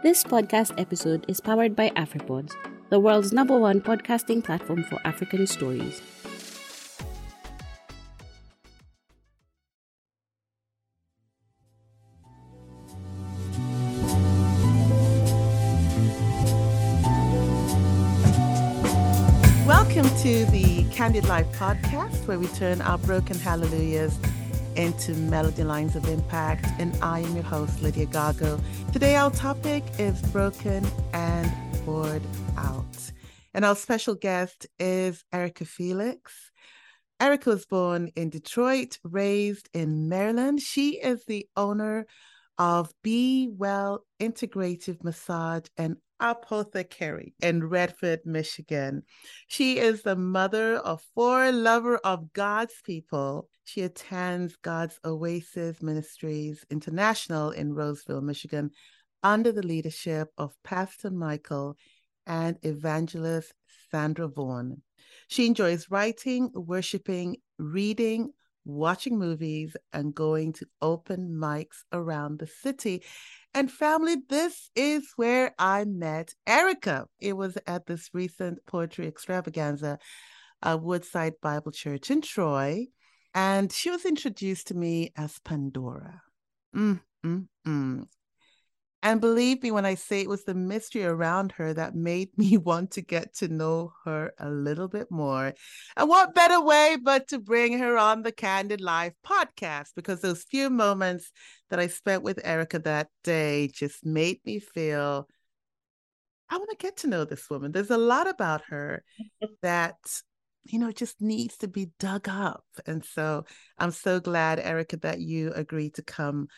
This podcast episode is powered by AfriPods, the world's number one podcasting platform for African stories. Welcome to the Candid Life podcast, where we turn our broken hallelujahs into melody lines of impact. And I am your host, Lydia Gagoh. Today, our topic is broken and poured out. And our special guest is Erika Felix. Erika was born in Detroit, raised in Maryland. She is the owner of Be Well Integrative Massage and Apothecary in Redford, Michigan. She is the mother of four, lover of God's people. She attends God's Oasis Ministries International in Roseville, Michigan, under the leadership of Pastor Michael and evangelist Sandra Vaughn. She enjoys writing, worshiping, reading, watching movies, and going to open mics around the city. And family, this is where I met Erika. It was at this recent poetry extravaganza, Woodside Bible Church in Troy. And she was introduced to me as Pandora. Mm, mm, mm. And believe me when I say it was the mystery around her that made me want to get to know her a little bit more. And what better way but to bring her on the Candid Life podcast? Because those few moments that I spent with Erika that day just made me feel I want to get to know this woman. There's a lot about her that you know, just needs to be dug up. And so I'm so glad, Erika, that you agreed to come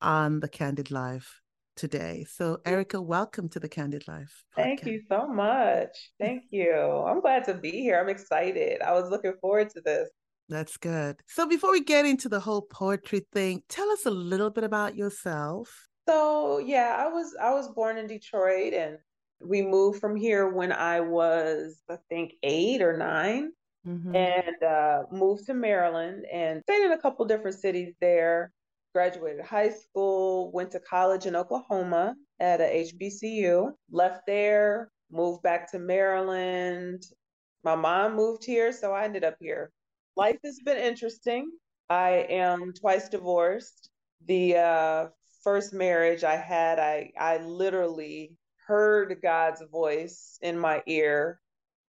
on the Candid Life today. So, Erika, welcome to the Candid Life. Podcast. Thank you so much. Thank you. I'm glad to be here. I'm excited. I was looking forward to this. That's good. So, before we get into the whole poetry thing, tell us a little bit about yourself. So, yeah, I was I was born in Detroit and we moved from here when I was, I think, eight or 9 mm-hmm. and uh, moved to Maryland and stayed in a couple different cities there. Graduated high school, went to college in Oklahoma at a HBCU, left there, moved back to Maryland. My mom moved here, so I ended up here. Life has been interesting. I am twice divorced. The uh, first marriage I had, I I literally heard God's voice in my ear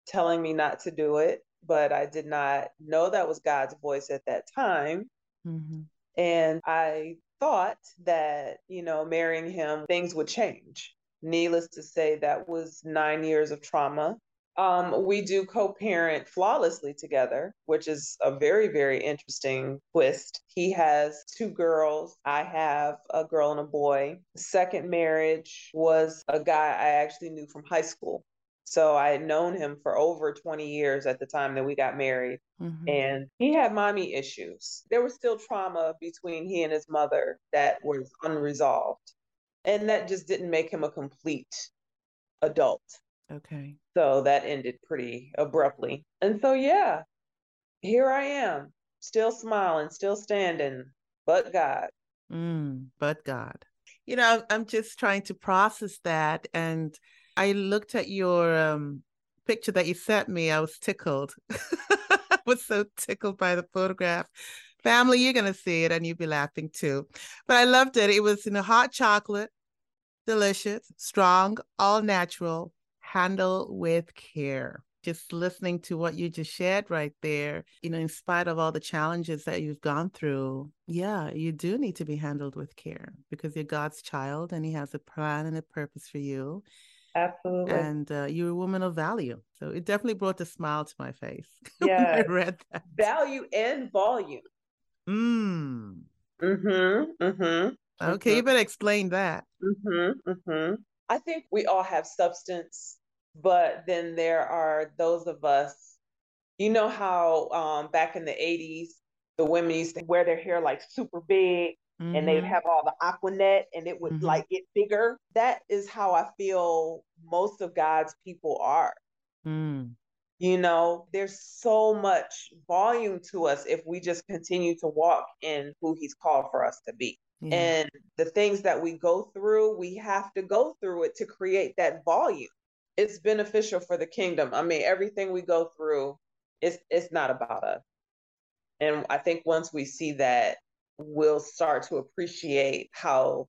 telling me not to do it, but I did not know that was God's voice at that time. Mm-hmm. And I thought that, you know, marrying him, things would change. Needless to say, that was nine years of trauma. Um, we do co parent flawlessly together, which is a very, very interesting twist. He has two girls. I have a girl and a boy. Second marriage was a guy I actually knew from high school. So I had known him for over 20 years at the time that we got married. Mm-hmm. And he had mommy issues. There was still trauma between he and his mother that was unresolved. And that just didn't make him a complete adult. Okay. So that ended pretty abruptly. And so, yeah, here I am, still smiling, still standing, but God. Mm, but God. You know, I'm just trying to process that. And I looked at your um, picture that you sent me. I was tickled. I was so tickled by the photograph. Family, you're going to see it and you'll be laughing too. But I loved it. It was in a hot chocolate, delicious, strong, all natural, handle with care. Just listening to what you just shared right there, you know, in spite of all the challenges that you've gone through, yeah, you do need to be handled with care because you're God's child and He has a plan and a purpose for you. Absolutely. And uh, you're a woman of value. So it definitely brought a smile to my face. Yeah. I read that. Value and volume. Mm. Mm-hmm. Mm-hmm. Okay, you better explain that. Mm-hmm. Mm-hmm. I think we all have substance, but then there are those of us, you know how um, back in the 80s, the women used to wear their hair like super big mm-hmm. and they would have all the Aqua Net and it would mm-hmm. like get bigger. That is how I feel most of God's people are. Mm. You know, there's so much volume to us if we just continue to walk in who He's called for us to be. Yeah. And the things that we go through, we have to go through it to create that volume. It's beneficial for the kingdom. I mean, everything we go through, it's it's not about us. And I think once we see that, we'll start to appreciate how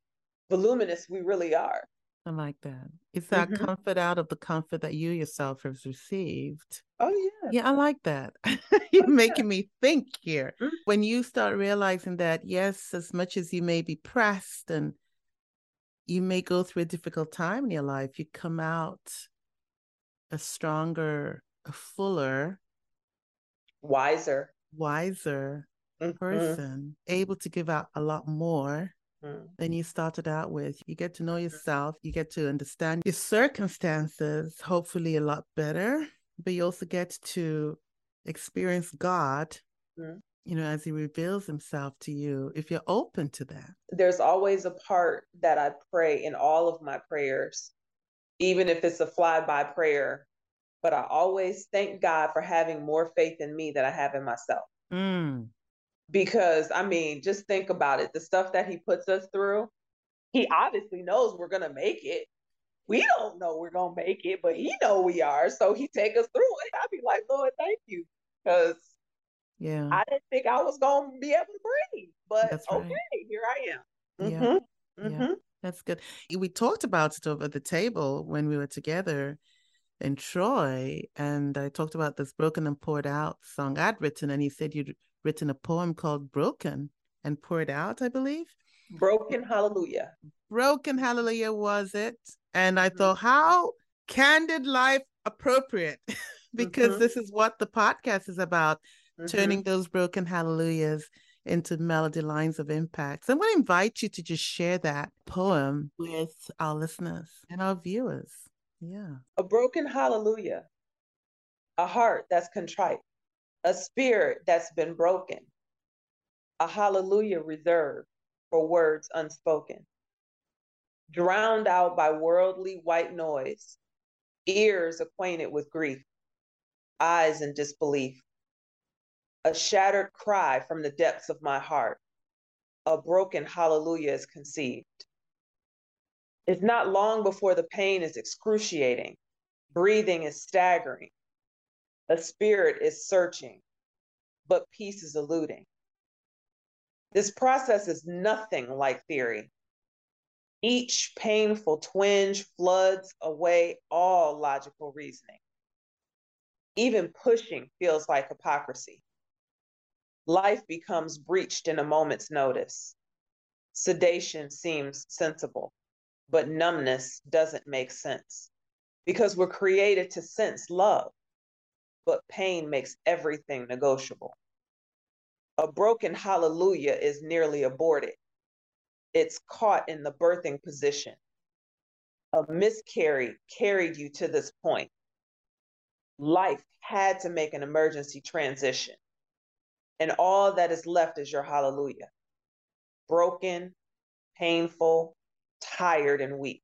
voluminous we really are. I like that. It's that mm-hmm. comfort out of the comfort that you yourself have received. Oh yeah. Yeah, I like that. You're oh, making yeah. me think here. Mm-hmm. When you start realizing that, yes, as much as you may be pressed and you may go through a difficult time in your life, you come out a stronger, a fuller, wiser, wiser mm-hmm. person, able to give out a lot more mm. than you started out with. You get to know yourself, you get to understand your circumstances, hopefully a lot better, but you also get to experience God. Mm. You know, as he reveals himself to you, if you're open to that. There's always a part that I pray in all of my prayers, even if it's a flyby prayer, but I always thank God for having more faith in me than I have in myself. Mm because I mean, just think about it. The stuff that he puts us through, he obviously knows we're gonna make it. We don't know we're gonna make it, but he know we are. So he take us through it. I'd be like, Lord, thank you. Because yeah, I didn't think I was gonna be able to breathe. But right. okay, here I am. Mm-hmm. Yeah. Mm-hmm. yeah. That's good. We talked about it over the table when we were together in Troy, and I talked about this broken and poured out song I'd written, and he said you'd written a poem called Broken and poured out, I believe. Broken Hallelujah. Broken Hallelujah was it? And I mm-hmm. thought, how candid life appropriate because mm-hmm. this is what the podcast is about mm-hmm. turning those broken hallelujahs into melody lines of impact. So I'm going to invite you to just share that poem with our listeners and our viewers. Yeah. A broken hallelujah, a heart that's contrite, a spirit that's been broken, a hallelujah reserved for words unspoken, drowned out by worldly white noise, ears acquainted with grief, eyes in disbelief, a shattered cry from the depths of my heart, a broken hallelujah is conceived. It's not long before the pain is excruciating, breathing is staggering, a spirit is searching, but peace is eluding. This process is nothing like theory. Each painful twinge floods away all logical reasoning. Even pushing feels like hypocrisy. Life becomes breached in a moment's notice. Sedation seems sensible, but numbness doesn't make sense because we're created to sense love but pain makes everything negotiable. A broken hallelujah is nearly aborted. It's caught in the birthing position. A miscarry carried you to this point. Life had to make an emergency transition. And all that is left is your hallelujah. Broken, painful, tired, and weak.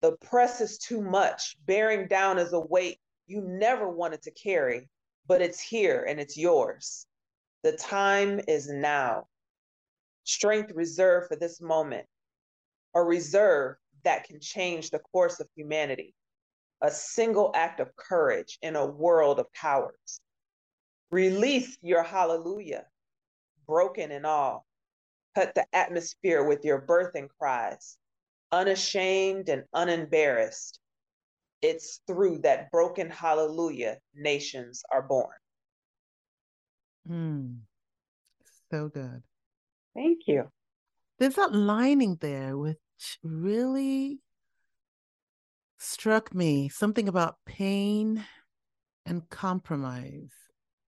The press is too much. Bearing down is a weight you never wanted to carry, but it's here and it's yours. The time is now. Strength reserved for this moment, a reserve that can change the course of humanity, a single act of courage in a world of cowards. Release your hallelujah, broken and all. Cut the atmosphere with your birthing cries, unashamed and unembarrassed. It's through that broken hallelujah nations are born. Mm, so good. Thank you. There's that lining there which really struck me something about pain and compromise.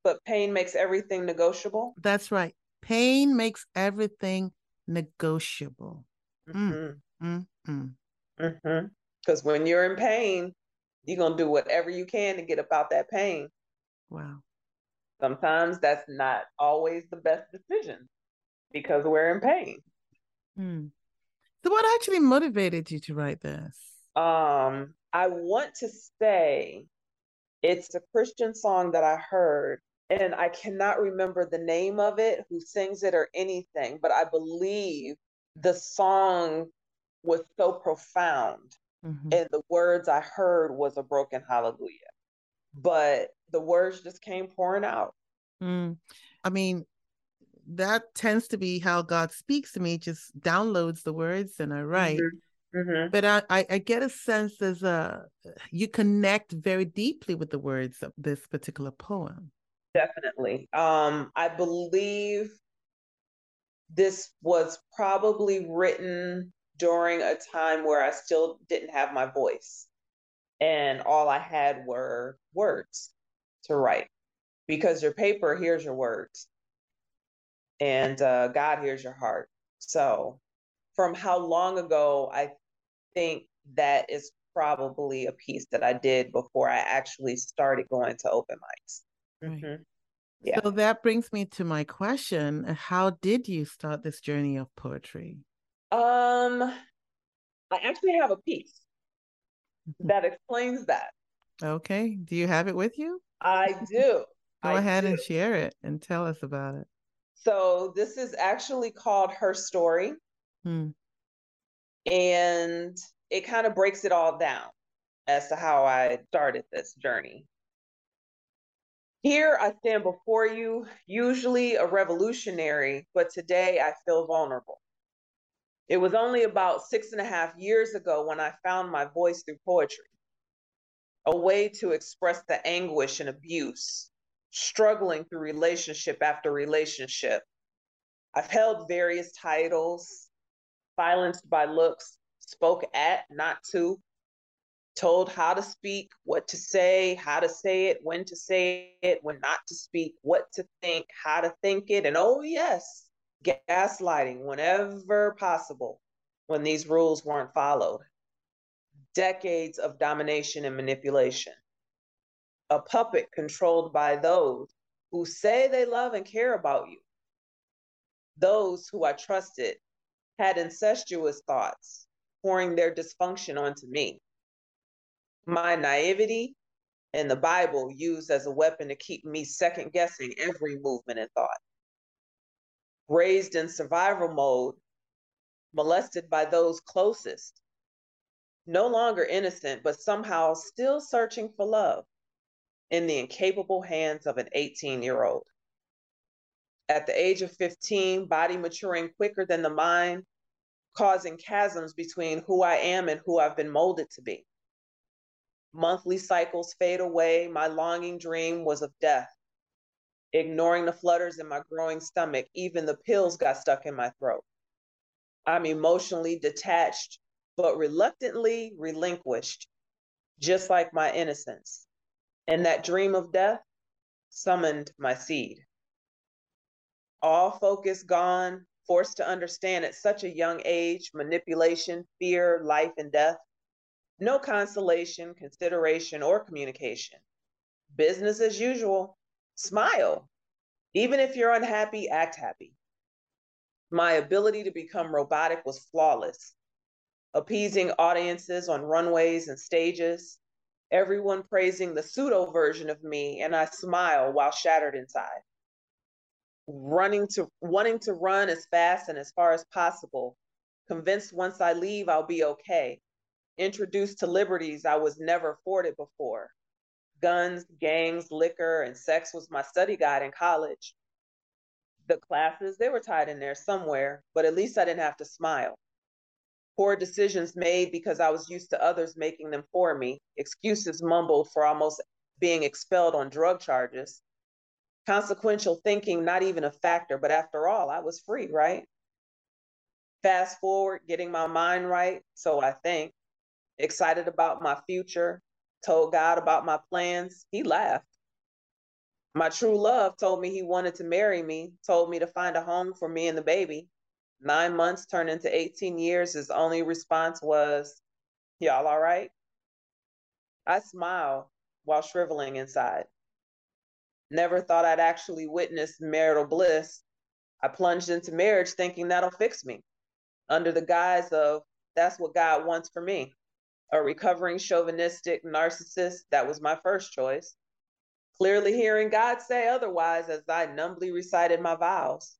But pain makes everything negotiable? That's right. Pain makes everything negotiable. Mm-hmm. Mm, mm, mm. Because mm-hmm. when you're in pain, you're going to do whatever you can to get about that pain. Wow. Sometimes that's not always the best decision because we're in pain. Hmm. So, what actually motivated you to write this? Um, I want to say it's a Christian song that I heard and I cannot remember the name of it, who sings it or anything, but I believe the song was so profound. Mm-hmm. And the words I heard was a broken hallelujah. But the words just came pouring out. Mm. I mean, that tends to be how God speaks to me, just downloads the words and I write. Mm-hmm. Mm-hmm. But I, I, I, get a sense as a you connect very deeply with the words of this particular poem. Definitely. Um, I believe this was probably written during a time where I still didn't have my voice. And all I had were words to write because your paper hears your words and uh, God hears your heart. So, from how long ago, I think that is probably a piece that I did before I actually started going to open mics. Mm-hmm. Yeah. So that brings me to my question. How did you start this journey of poetry? Um, I actually have a piece mm-hmm. that explains that. Okay. Do you have it with you? I do. Go I ahead do. and share it and tell us about it. So this is actually called Her Story. Hmm. And it kind of breaks it all down as to how I started this journey. Here I stand before you, usually a revolutionary, but today I feel vulnerable. It was only about six and a half years ago when I found my voice through poetry, a way to express the anguish and abuse, struggling through relationship after relationship. I've held various titles, silenced by looks, spoke at, not to, told how to speak, what to say, how to say it, when to say it, when not to speak, what to think, how to think it, and oh, yes, gaslighting whenever possible when these rules weren't followed. Decades of domination and manipulation. A puppet controlled by those who say they love and care about you. Those who I trusted had incestuous thoughts, pouring their dysfunction onto me my naivety and the Bible used as a weapon to keep me second guessing every movement and thought. Raised in survival mode, molested by those closest, no longer innocent, but somehow still searching for love in the incapable hands of an 18 year old. At the age of 15, body maturing quicker than the mind, causing chasms between who I am and who I've been molded to be Monthly cycles fade away. My longing dream was of death. Ignoring the flutters in my growing stomach, even the pills got stuck in my throat. I'm emotionally detached, but reluctantly relinquished, just like my innocence. And that dream of death summoned my seed. All focus gone, forced to understand at such a young age manipulation, fear, life, and death. No consolation, consideration, or communication. Business as usual. Smile. Even if you're unhappy, act happy. My ability to become robotic was flawless, appeasing audiences on runways and stages, everyone praising the pseudo version of me, and I smile while shattered inside. Running to wanting to run as fast and as far as possible, convinced once I leave I'll be okay, introduced to liberties I was never afforded before. Guns, gangs, liquor, and sex was my study guide in college. The classes, they were tied in there somewhere, but at least I didn't have to smile. Poor decisions made because I was used to others making them for me, excuses mumbled for almost being expelled on drug charges. Consequential thinking, not even a factor, but after all, I was free, right? Fast forward, getting my mind right, so I think excited about my future, told God about my plans, he laughed. My true love told me he wanted to marry me, told me to find a home for me and the baby. Nine months turned into 18 years. His only response was, Y'all all right? I smiled while shriveling inside. Never thought I'd actually witness marital bliss. I plunged into marriage thinking that'll fix me under the guise of that's what God wants for me a recovering chauvinistic narcissist, that was my first choice. clearly hearing God say otherwise as I numbly recited my vows.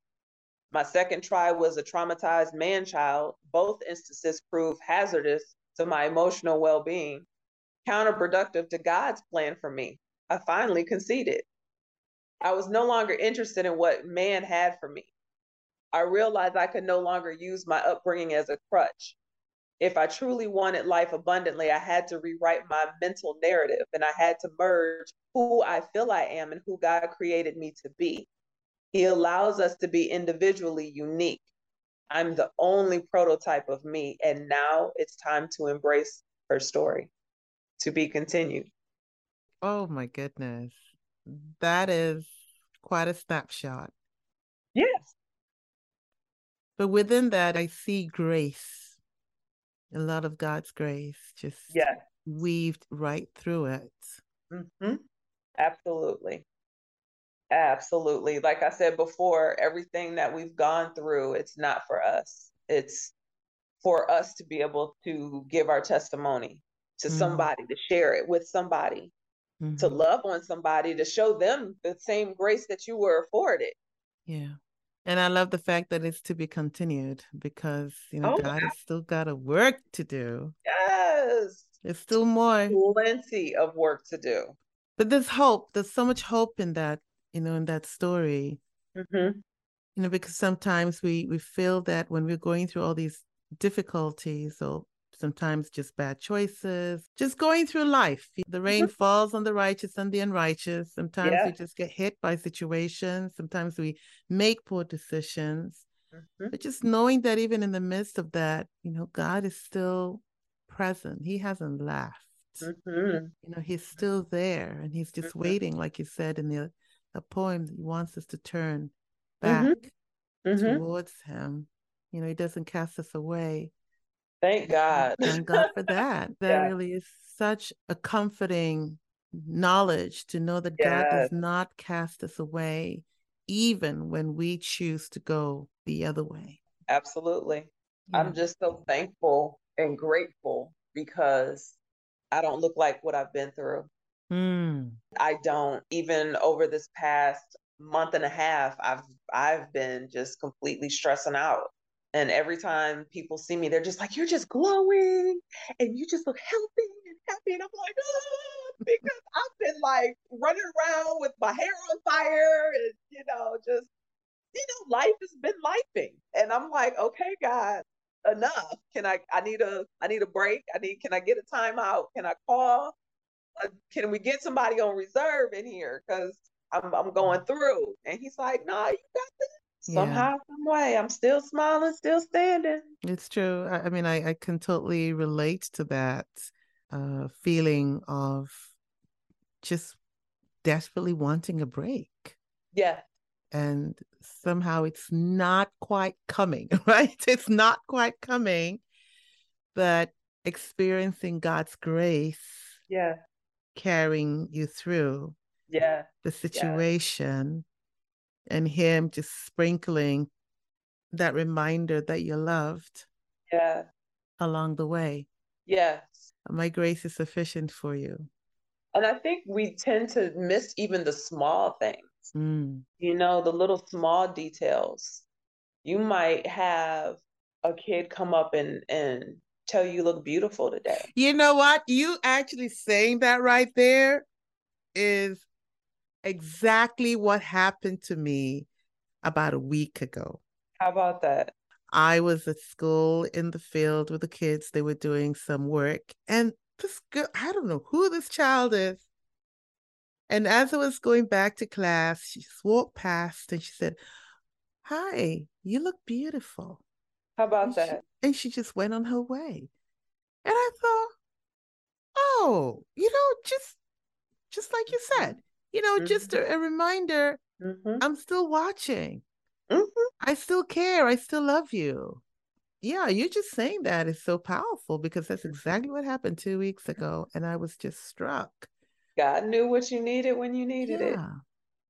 My second try was a traumatized man child. Both instances proved hazardous to my emotional well being, counterproductive to God's plan for me. I finally conceded. I was no longer interested in what man had for me. I realized I could no longer use my upbringing as a crutch. If I truly wanted life abundantly, I had to rewrite my mental narrative and I had to merge who I feel I am and who God created me to be. He allows us to be individually unique. I'm the only prototype of me, and now it's time to embrace her story. To be continued. Oh my goodness. That is quite a snapshot. Yes. But within that, I see grace, a lot of God's grace just yes. weaved right through it. Mm-hmm. Absolutely. Absolutely. Like I said before, everything that we've gone through, it's not for us. It's for us to be able to give our testimony to mm-hmm. somebody, to share it with somebody, mm-hmm. to love on somebody, to show them the same grace that you were afforded. Yeah. And I love the fact that it's to be continued because, you know, oh, God has still got a work to do. Yes. There's still more. Plenty of work to do. But there's hope. There's so much hope in that you know, in that story. Mm-hmm. You know, because sometimes we we feel that when we're going through all these difficulties or sometimes just bad choices, just going through life. The rain mm-hmm. falls on the righteous and the unrighteous. Sometimes yeah. we just get hit by situations. Sometimes we make poor decisions. Mm-hmm. But just knowing that even in the midst of that, you know, God is still present. He hasn't left. Mm-hmm. You know, he's still there and he's just mm-hmm. waiting, like you said in the a poem he wants us to turn mm-hmm. back mm-hmm. towards him. You know, he doesn't cast us away. Thank God. Thank God for that. That yeah. really is such a comforting knowledge to know that yes. God does not cast us away, even when we choose to go the other way. Absolutely. Yeah. I'm just so thankful and grateful because I don't look like what I've been through. Mm. I don't even over this past month and a half, I've I've been just completely stressing out. And every time people see me, they're just like, "You're just glowing, and you just look healthy and happy." And I'm like, "Oh," because I've been like running around with my hair on fire, and you know, just you know, life has been lifing. And I'm like, "Okay, God, enough. Can I? I need a. I need a break. I need. Can I get a timeout? Can I call? Uh, can we get somebody on reserve in here? Because I'm I'm going through. And he's like, no, you got this. Somehow, yeah. some way, I'm still smiling, still standing. It's true. I, I mean, I, I can totally relate to that uh, feeling of just desperately wanting a break. Yeah. And somehow it's not quite coming, right? It's not quite coming, but experiencing God's grace. Yeah carrying you through yeah the situation. And him just sprinkling that reminder that you're loved yeah along the way yes my grace is sufficient for you and i think we tend to miss even the small things mm. you know the little small details you might have a kid come up and and tell you look beautiful today. You know what? You actually saying that right there is exactly what happened to me about a week ago. How about that? I was at school in the field with the kids. They were doing some work. And this girl, I don't know who this child is. And as I was going back to class, she just walked past and she said, Hi, you look beautiful. How about and that? She, and she just went on her way. And I thought, oh, you know, just just like you said, you know, mm-hmm. just a, a reminder, mm-hmm. I'm still watching. Mm-hmm. I still care. I still love you. Yeah, you're just saying that is so powerful because that's exactly what happened two weeks ago. And I was just struck. God knew what you needed when you needed yeah. it.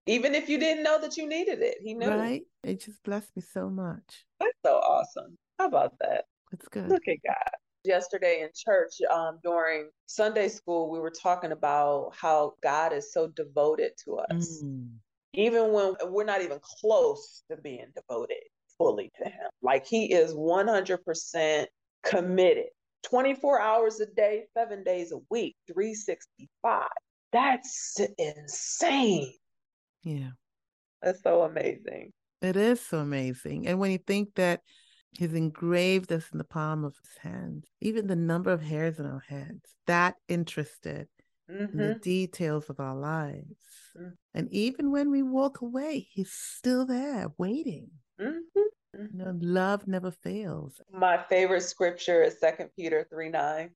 Even if you didn't know that you needed it, He knew. Right. It just blessed me so much. That's so awesome. How about that? It's good. Look at God. Yesterday in church, um, during Sunday school, we were talking about how God is so devoted to us. Mm. Even when we're not even close to being devoted fully to Him. Like He is 100% committed 24 hours a day, seven days a week, 365. That's insane. Yeah. That's so amazing. It is so amazing. And when you think that He's engraved us in the palm of His hands, even the number of hairs in our heads, that interested mm-hmm. in the mm-hmm. details of our lives. Mm-hmm. And even when we walk away, He's still there waiting. Mm-hmm. You know, love never fails. My favorite scripture is Second Peter 3 9.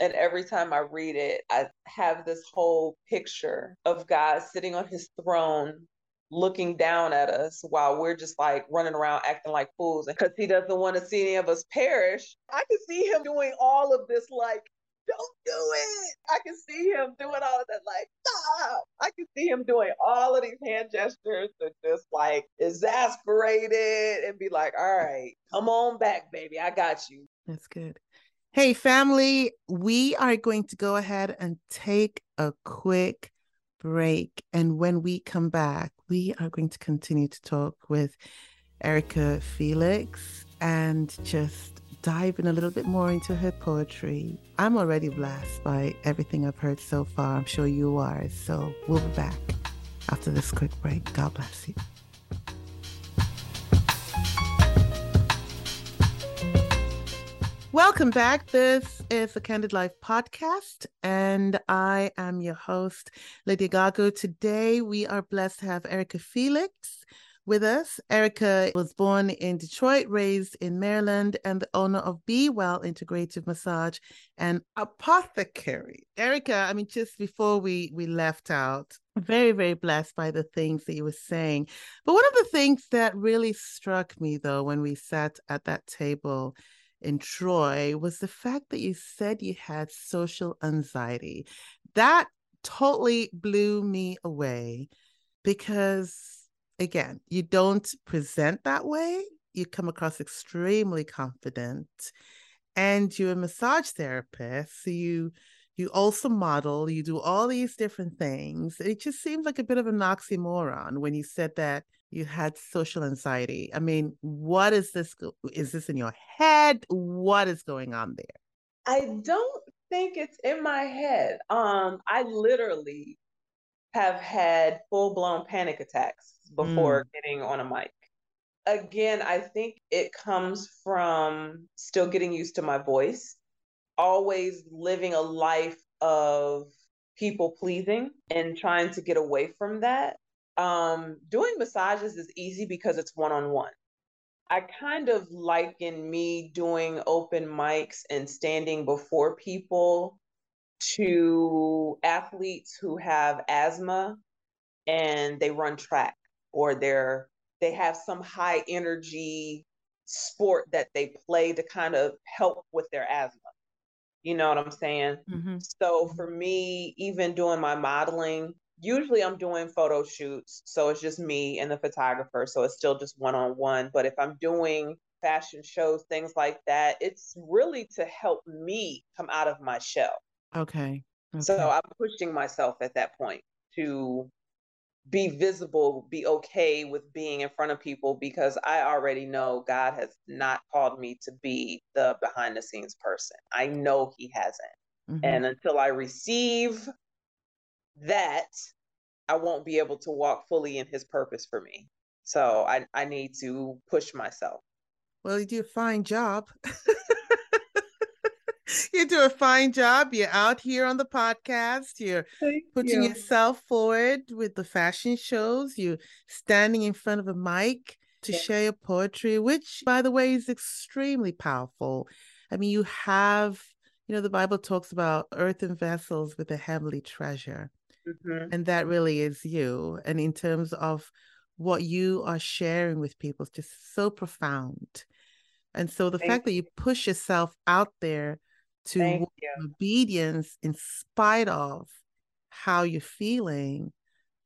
And every time I read it, I have this whole picture of God sitting on his throne, looking down at us while we're just like running around acting like fools. Because he doesn't want to see any of us perish. I can see him doing all of this, like, don't do it. I can see him doing all of that, like, stop. I can see him doing all of these hand gestures and just like exasperated and be like, all right, come on back, baby. I got you. That's good. Hey, family, we are going to go ahead and take a quick break. And when we come back, we are going to continue to talk with Erika Felix and just dive in a little bit more into her poetry. I'm already blessed by everything I've heard so far. I'm sure you are. So we'll be back after this quick break. God bless you. Welcome back. This is the Candid Life podcast, and I am your host, Lydia Gagoh. Today, we are blessed to have Erika Felix with us. Erika was born in Detroit, raised in Maryland, and the owner of Be Well Integrative Massage and Apothecary. Erika, I mean, just before we we left out, very very blessed by the things that you were saying. But one of the things that really struck me, though, when we sat at that table in Troy was the fact that you said you had social anxiety. That totally blew me away because, again, you don't present that way. You come across extremely confident, and you're a massage therapist. So you you also model, you do all these different things. It just seems like a bit of an oxymoron when you said that you had social anxiety. I mean, what is this? Is this in your head? What is going on there? I don't think it's in my head. Um, I literally have had full blown panic attacks before mm. getting on a mic. Again, I think it comes from still getting used to my voice, always living a life of people pleasing and trying to get away from that. Um, doing massages is easy because it's one on one. I kind of liken me doing open mics and standing before people to athletes who have asthma and they run track or they're they have some high energy sport that they play to kind of help with their asthma. You know what I'm saying? Mm-hmm. So for me, even doing my modeling, usually I'm doing photo shoots, so it's just me and the photographer, so it's still just one on one. But if I'm doing fashion shows, things like that, it's really to help me come out of my shell. Okay. okay. So I'm pushing myself at that point to be visible, be okay with being in front of people because I already know God has not called me to be the behind the scenes person. I know He hasn't. Mm-hmm. And until I receive that I won't be able to walk fully in his purpose for me. So I, I need to push myself. Well, you do a fine job. you do a fine job. You're out here on the podcast. You're Thank putting you. yourself forward with the fashion shows. You're standing in front of a mic to yeah. share your poetry, which, by the way, is extremely powerful. I mean, you have, you know, the Bible talks about earthen vessels with a heavenly treasure. Mm-hmm. And that really is you. And in terms of what you are sharing with people, it's just so profound. And so the Thank fact you. that you push yourself out there to obedience in spite of how you're feeling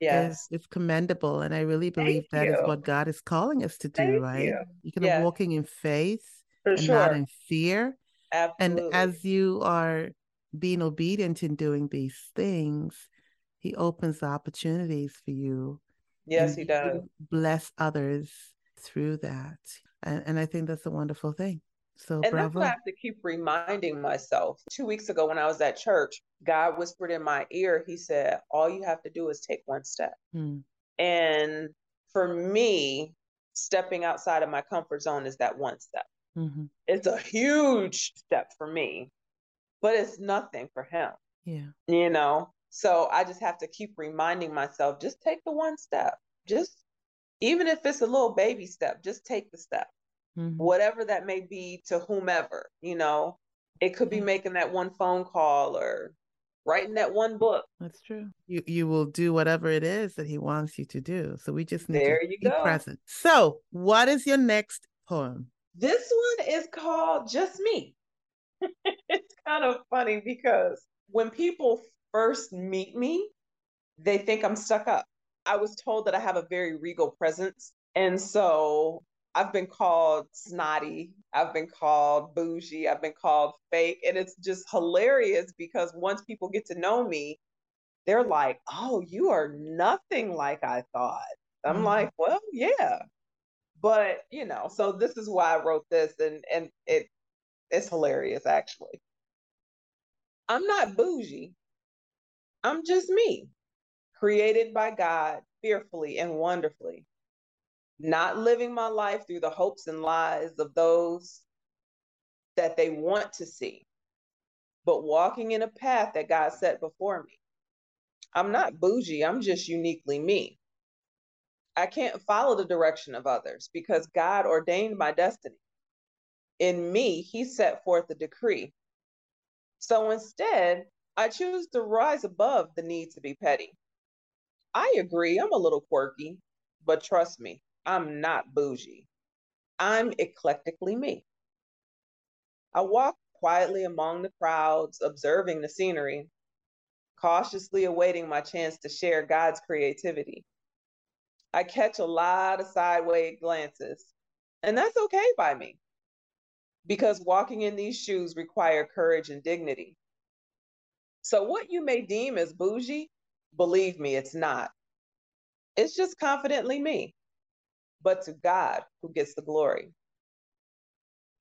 yes. is, is commendable. And I really believe Thank that you. is what God is calling us to do, Thank right? You. You're kind yes. of walking in faith For and sure. not in fear. Absolutely. And as you are being obedient in doing these things, he opens the opportunities for you. Yes, he does. Bless others through that. And, and I think that's a wonderful thing. So and bravo. that's what I have to keep reminding myself. Two weeks ago when I was at church, God whispered in my ear, he said, All you have to do is take one step. Hmm. And for me, stepping outside of my comfort zone is that one step. Mm-hmm. It's a huge step for me, but it's nothing for him. Yeah. You know, so I just have to keep reminding myself just take the one step. Just even if it's a little baby step, just take the step. Mm-hmm. Whatever that may be to whomever, you know, it could be making that one phone call or writing that one book. That's true. You you will do whatever it is that he wants you to do. So we just need there to you be go. present. So what is your next poem? This one is called Just Me. it's kind of funny because when people first meet me, they think I'm stuck up. I was told that I have a very regal presence. And so I've been called snotty. I've been called bougie. I've been called fake. And it's just hilarious because once people get to know me, they're like, oh, you are nothing like I thought. I'm mm-hmm. like, well, yeah. But, you know, so this is why I wrote this and and it it's hilarious actually. I'm not bougie. I'm just me, created by God fearfully and wonderfully. Not living my life through the hopes and lies of those that they want to see, but walking in a path that God set before me. I'm not bougie, I'm just uniquely me. I can't follow the direction of others because God ordained my destiny. In me, He set forth a decree. So instead, I choose to rise above the need to be petty. I agree, I'm a little quirky, but trust me, I'm not bougie. I'm eclectically me. I walk quietly among the crowds, observing the scenery, cautiously awaiting my chance to share God's creativity. I catch a lot of sideways glances, and that's okay by me because walking in these shoes require courage and dignity. So, what you may deem as bougie, believe me, it's not. It's just confidently me, but to God who gets the glory.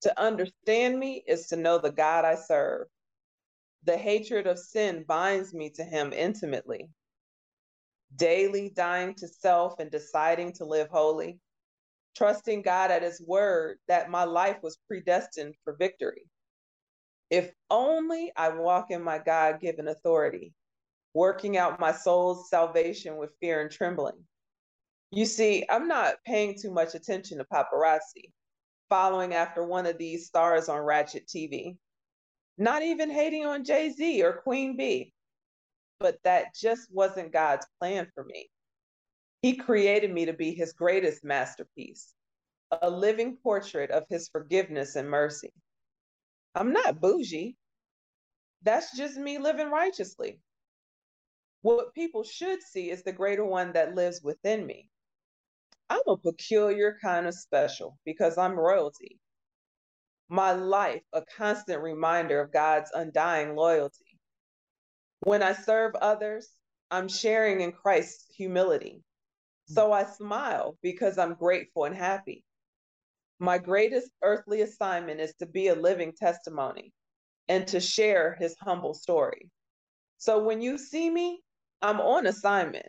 To understand me is to know the God I serve. The hatred of sin binds me to him intimately. Daily dying to self and deciding to live holy, trusting God at his word that my life was predestined for victory. If only I walk in my God given authority, working out my soul's salvation with fear and trembling. You see, I'm not paying too much attention to paparazzi, following after one of these stars on Ratchet TV, not even hating on Jay Z or Queen Bey. But that just wasn't God's plan for me. He created me to be his greatest masterpiece, a living portrait of his forgiveness and mercy. I'm not bougie. That's just me living righteously. What people should see is the greater one that lives within me. I'm a peculiar kind of special because I'm royalty. My life, a constant reminder of God's undying loyalty. When I serve others, I'm sharing in Christ's humility. So I smile because I'm grateful and happy. My greatest earthly assignment is to be a living testimony and to share his humble story. So when you see me, I'm on assignment,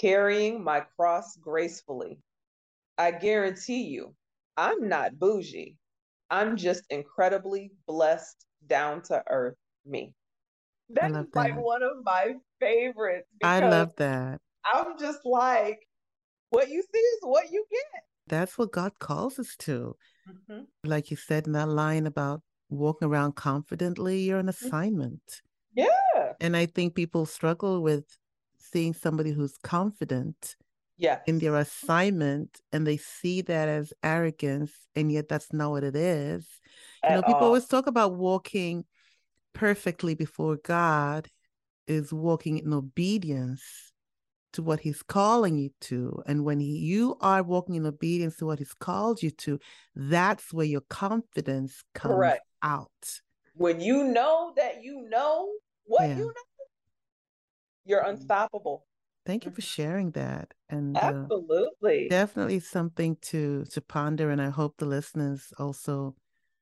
carrying my cross gracefully. I guarantee you, I'm not bougie. I'm just incredibly blessed, down to earth me. That's that. like one of my favorites. I love that. I'm just like, what you see is what you get. That's what God calls us to. Mm-hmm. Like you said in that line about walking around confidently, you're an mm-hmm. assignment. Yeah. And I think people struggle with seeing somebody who's confident yeah. in their assignment and they see that as arrogance, and yet that's not what it is. At you know, people all. always talk about walking perfectly before God is walking in obedience to what he's calling you to and when he, you are walking in obedience to what he's called you to that's where your confidence comes Correct. out. When you know that you know what yeah. you know, you're mm-hmm. unstoppable. Thank you for mm-hmm. sharing that. And absolutely, uh, definitely something to to ponder. And I hope the listeners also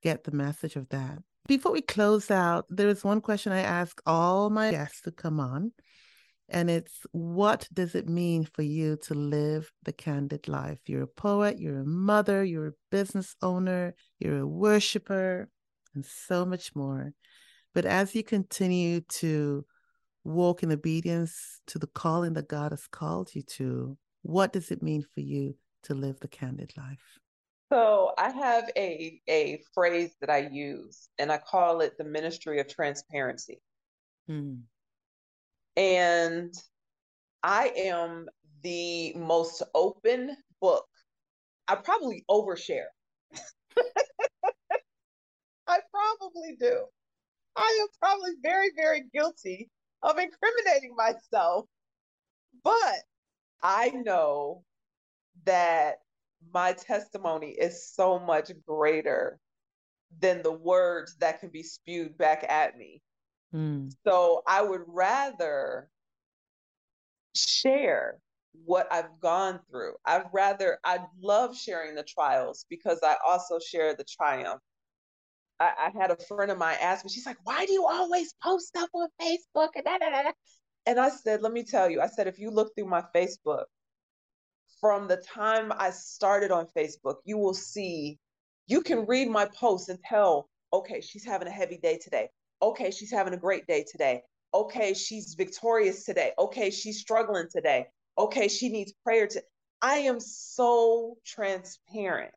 get the message of that. Before we close out, there is one question I ask all my guests to come on, and it's what does it mean for you to live the candid life? You're a poet, you're a mother, you're a business owner, you're a worshiper, and so much more. But as you continue to walk in obedience to the calling that God has called you to, what does it mean for you to live the candid life? So I have a a phrase that I use, and I call it the ministry of transparency. Hmm. And I am the most open book. I probably overshare. I probably do. I am probably very, very guilty of incriminating myself. But I know that my testimony is so much greater than the words that can be spewed back at me. Mm. So I would rather share what I've gone through. I'd rather, I love sharing the trials because I also share the triumph. I, I, had a friend of mine ask me, she's like, why do you always post stuff on Facebook? And, da, da, da. and I said, let me tell you, I said, if you look through my Facebook, from the time I started on Facebook, you will see, you can read my posts and tell, okay, she's having a heavy day today. Okay, she's having a great day today. Okay, she's victorious today. Okay, she's struggling today. Okay, she needs prayer to. I am so transparent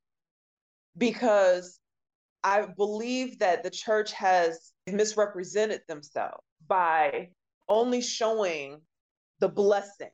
because I believe that the church has misrepresented themselves by only showing the blessing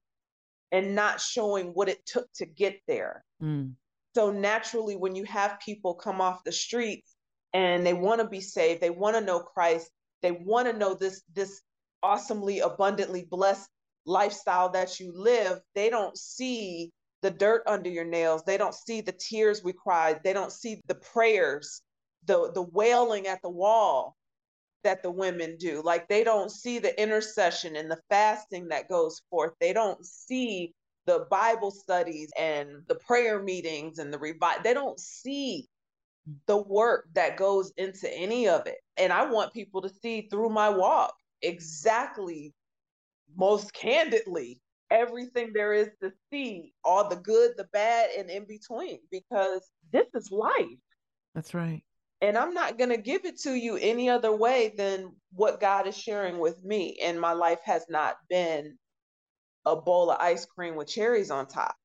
and not showing what it took to get there. Mm. So naturally, when you have people come off the streets and they want to be saved, they want to know Christ, they want to know this this awesomely abundantly blessed lifestyle that you live, they don't see the dirt under your nails. They don't see the tears we cried. They don't see the prayers, the the wailing at the wall that the women do. Like they don't see the intercession and the fasting that goes forth. They don't see the Bible studies and the prayer meetings and the revive. They don't see the work that goes into any of it. And I want people to see through my walk exactly, most candidly, everything there is to see, all the good, the bad, and in between, because this is life. That's right. And I'm not going to give it to you any other way than what God is sharing with me. And my life has not been a bowl of ice cream with cherries on top.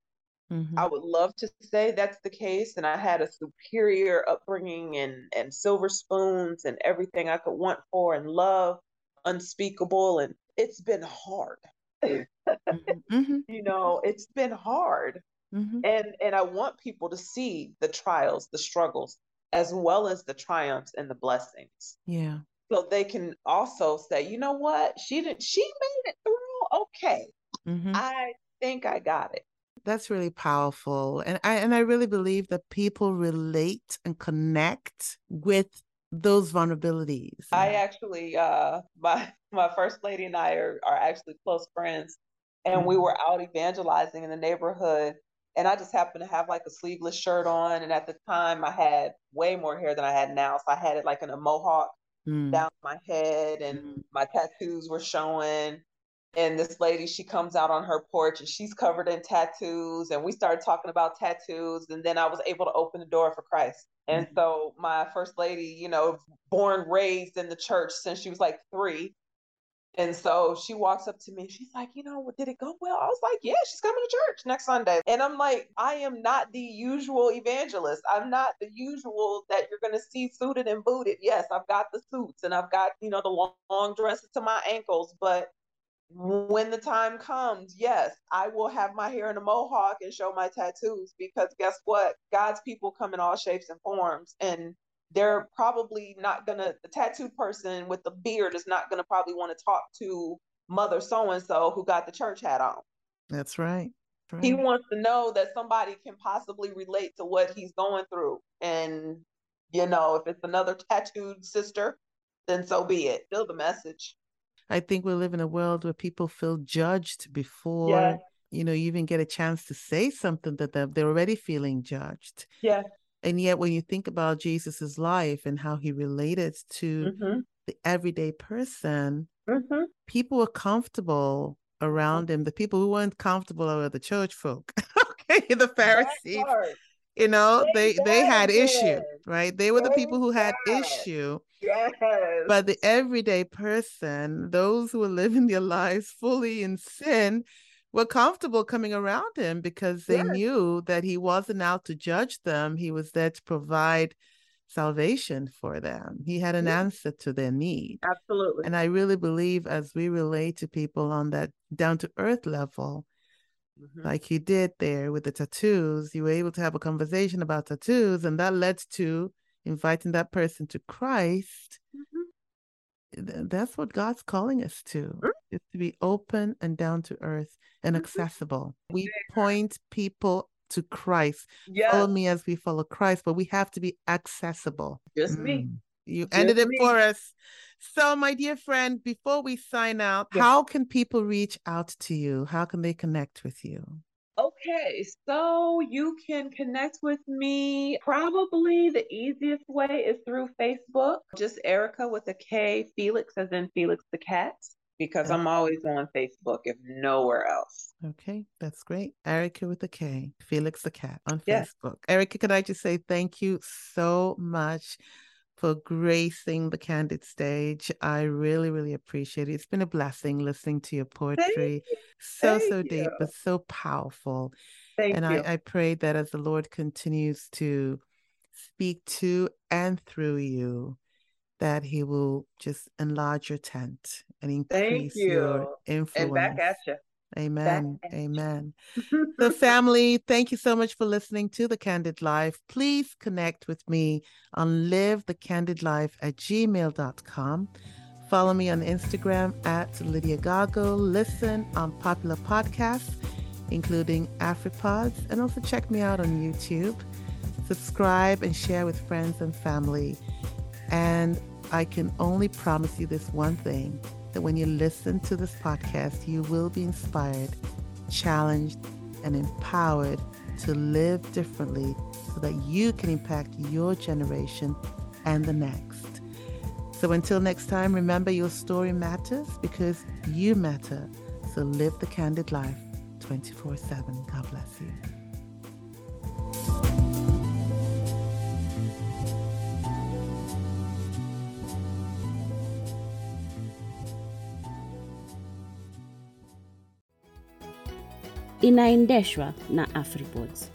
Mm-hmm. I would love to say that's the case. And I had a superior upbringing and, and silver spoons and everything I could want for and love unspeakable. And it's been hard. mm-hmm. You know, it's been hard. Mm-hmm. And and I want people to see the trials, the struggles, as well as the triumphs and the blessings. Yeah. So they can also say, you know what? She didn't she made it through okay. Mm-hmm. I think I got it. That's really powerful. And I and I really believe that people relate and connect with those vulnerabilities. I actually uh my my first lady and I are, are actually close friends. And mm-hmm. we were out evangelizing in the neighborhood and I just happened to have like a sleeveless shirt on. And at the time, I had way more hair than I had now, so I had it like in a mohawk mm. down my head, and mm. my tattoos were showing. And this lady, she comes out on her porch and she's covered in tattoos. And we started talking about tattoos. And then I was able to open the door for Christ. And mm-hmm. so my first lady, you know, born, raised in the church since she was like three, and so she walks up to me. She's like, you know, did it go well? I was like, yeah, she's coming to church next Sunday. And I'm like, I am not the usual evangelist. I'm not the usual that you're going to see suited and booted. Yes, I've got the suits and I've got, you know, the long, long dresses to my ankles. But when the time comes, yes, I will have my hair in a mohawk and show my tattoos because guess what? God's people come in all shapes and forms. And they're probably not gonna the tattooed person with the beard is not gonna probably want to talk to mother so and so who got the church hat on. That's right. right. He wants to know that somebody can possibly relate to what he's going through. And You know, if it's another tattooed sister, then so be it. Still the message. I think we live in a world where people feel judged before yeah. you know you even get a chance to say something that they're, they're already feeling judged. Yeah. And yet, when you think about Jesus's life and how he related to mm-hmm. the everyday person, mm-hmm. people were comfortable around him. The people who weren't comfortable were the church folk, okay, the Pharisees. You know, they they, they had issue, right? They were the people who had issue. Yes. But the everyday person, those who were living their lives fully in sin, were comfortable coming around him because they yes. knew that he wasn't out to judge them. He was there to provide salvation for them. He had an yes. answer to their need. Absolutely. And I really believe as we relate to people on that down to earth level, mm-hmm. like you did there with the tattoos, you were able to have a conversation about tattoos, and that led to inviting that person to Christ. Mm-hmm. That's what God's calling us to, mm-hmm. Is to be open and down to earth and mm-hmm. accessible. We point people to Christ. Yes. Follow me as we follow Christ, but we have to be accessible. Just mm. me. You Just ended it me. for us. So, my dear friend, before we sign out, yes. how can people reach out to you? How can they connect with you? Okay, so you can connect with me. Probably the easiest way is through Facebook. Just Erika with a K, Felix as in Felix the cat because oh. I'm always on Facebook if nowhere else. Okay, that's great. Erika with a K, Felix the cat on Facebook. Erika, can I just say thank you so much for gracing the candid stage. I really, really appreciate it. It's been a blessing listening to your poetry. You. So, thank so you. deep, but so powerful. Thank and you. I, I pray that as the Lord continues to speak to and through you, that he will just enlarge your tent and increase you. your influence. And back at you. Amen. Amen. so, family, thank you so much for listening to The Candid Life. Please connect with me on livethecandidlife at gmail.com. Follow me on Instagram at Lydia Gagoh. Listen on popular podcasts, including AfriPods, and also check me out on YouTube. Subscribe and share with friends and family. And I can only promise you this one thing that when you listen to this podcast, you will be inspired, challenged, and empowered to live differently so that you can impact your generation and the next. So until next time, remember your story matters because you matter. So live the candid life 24 7. God bless you. Inaendeshwa na Afriboards.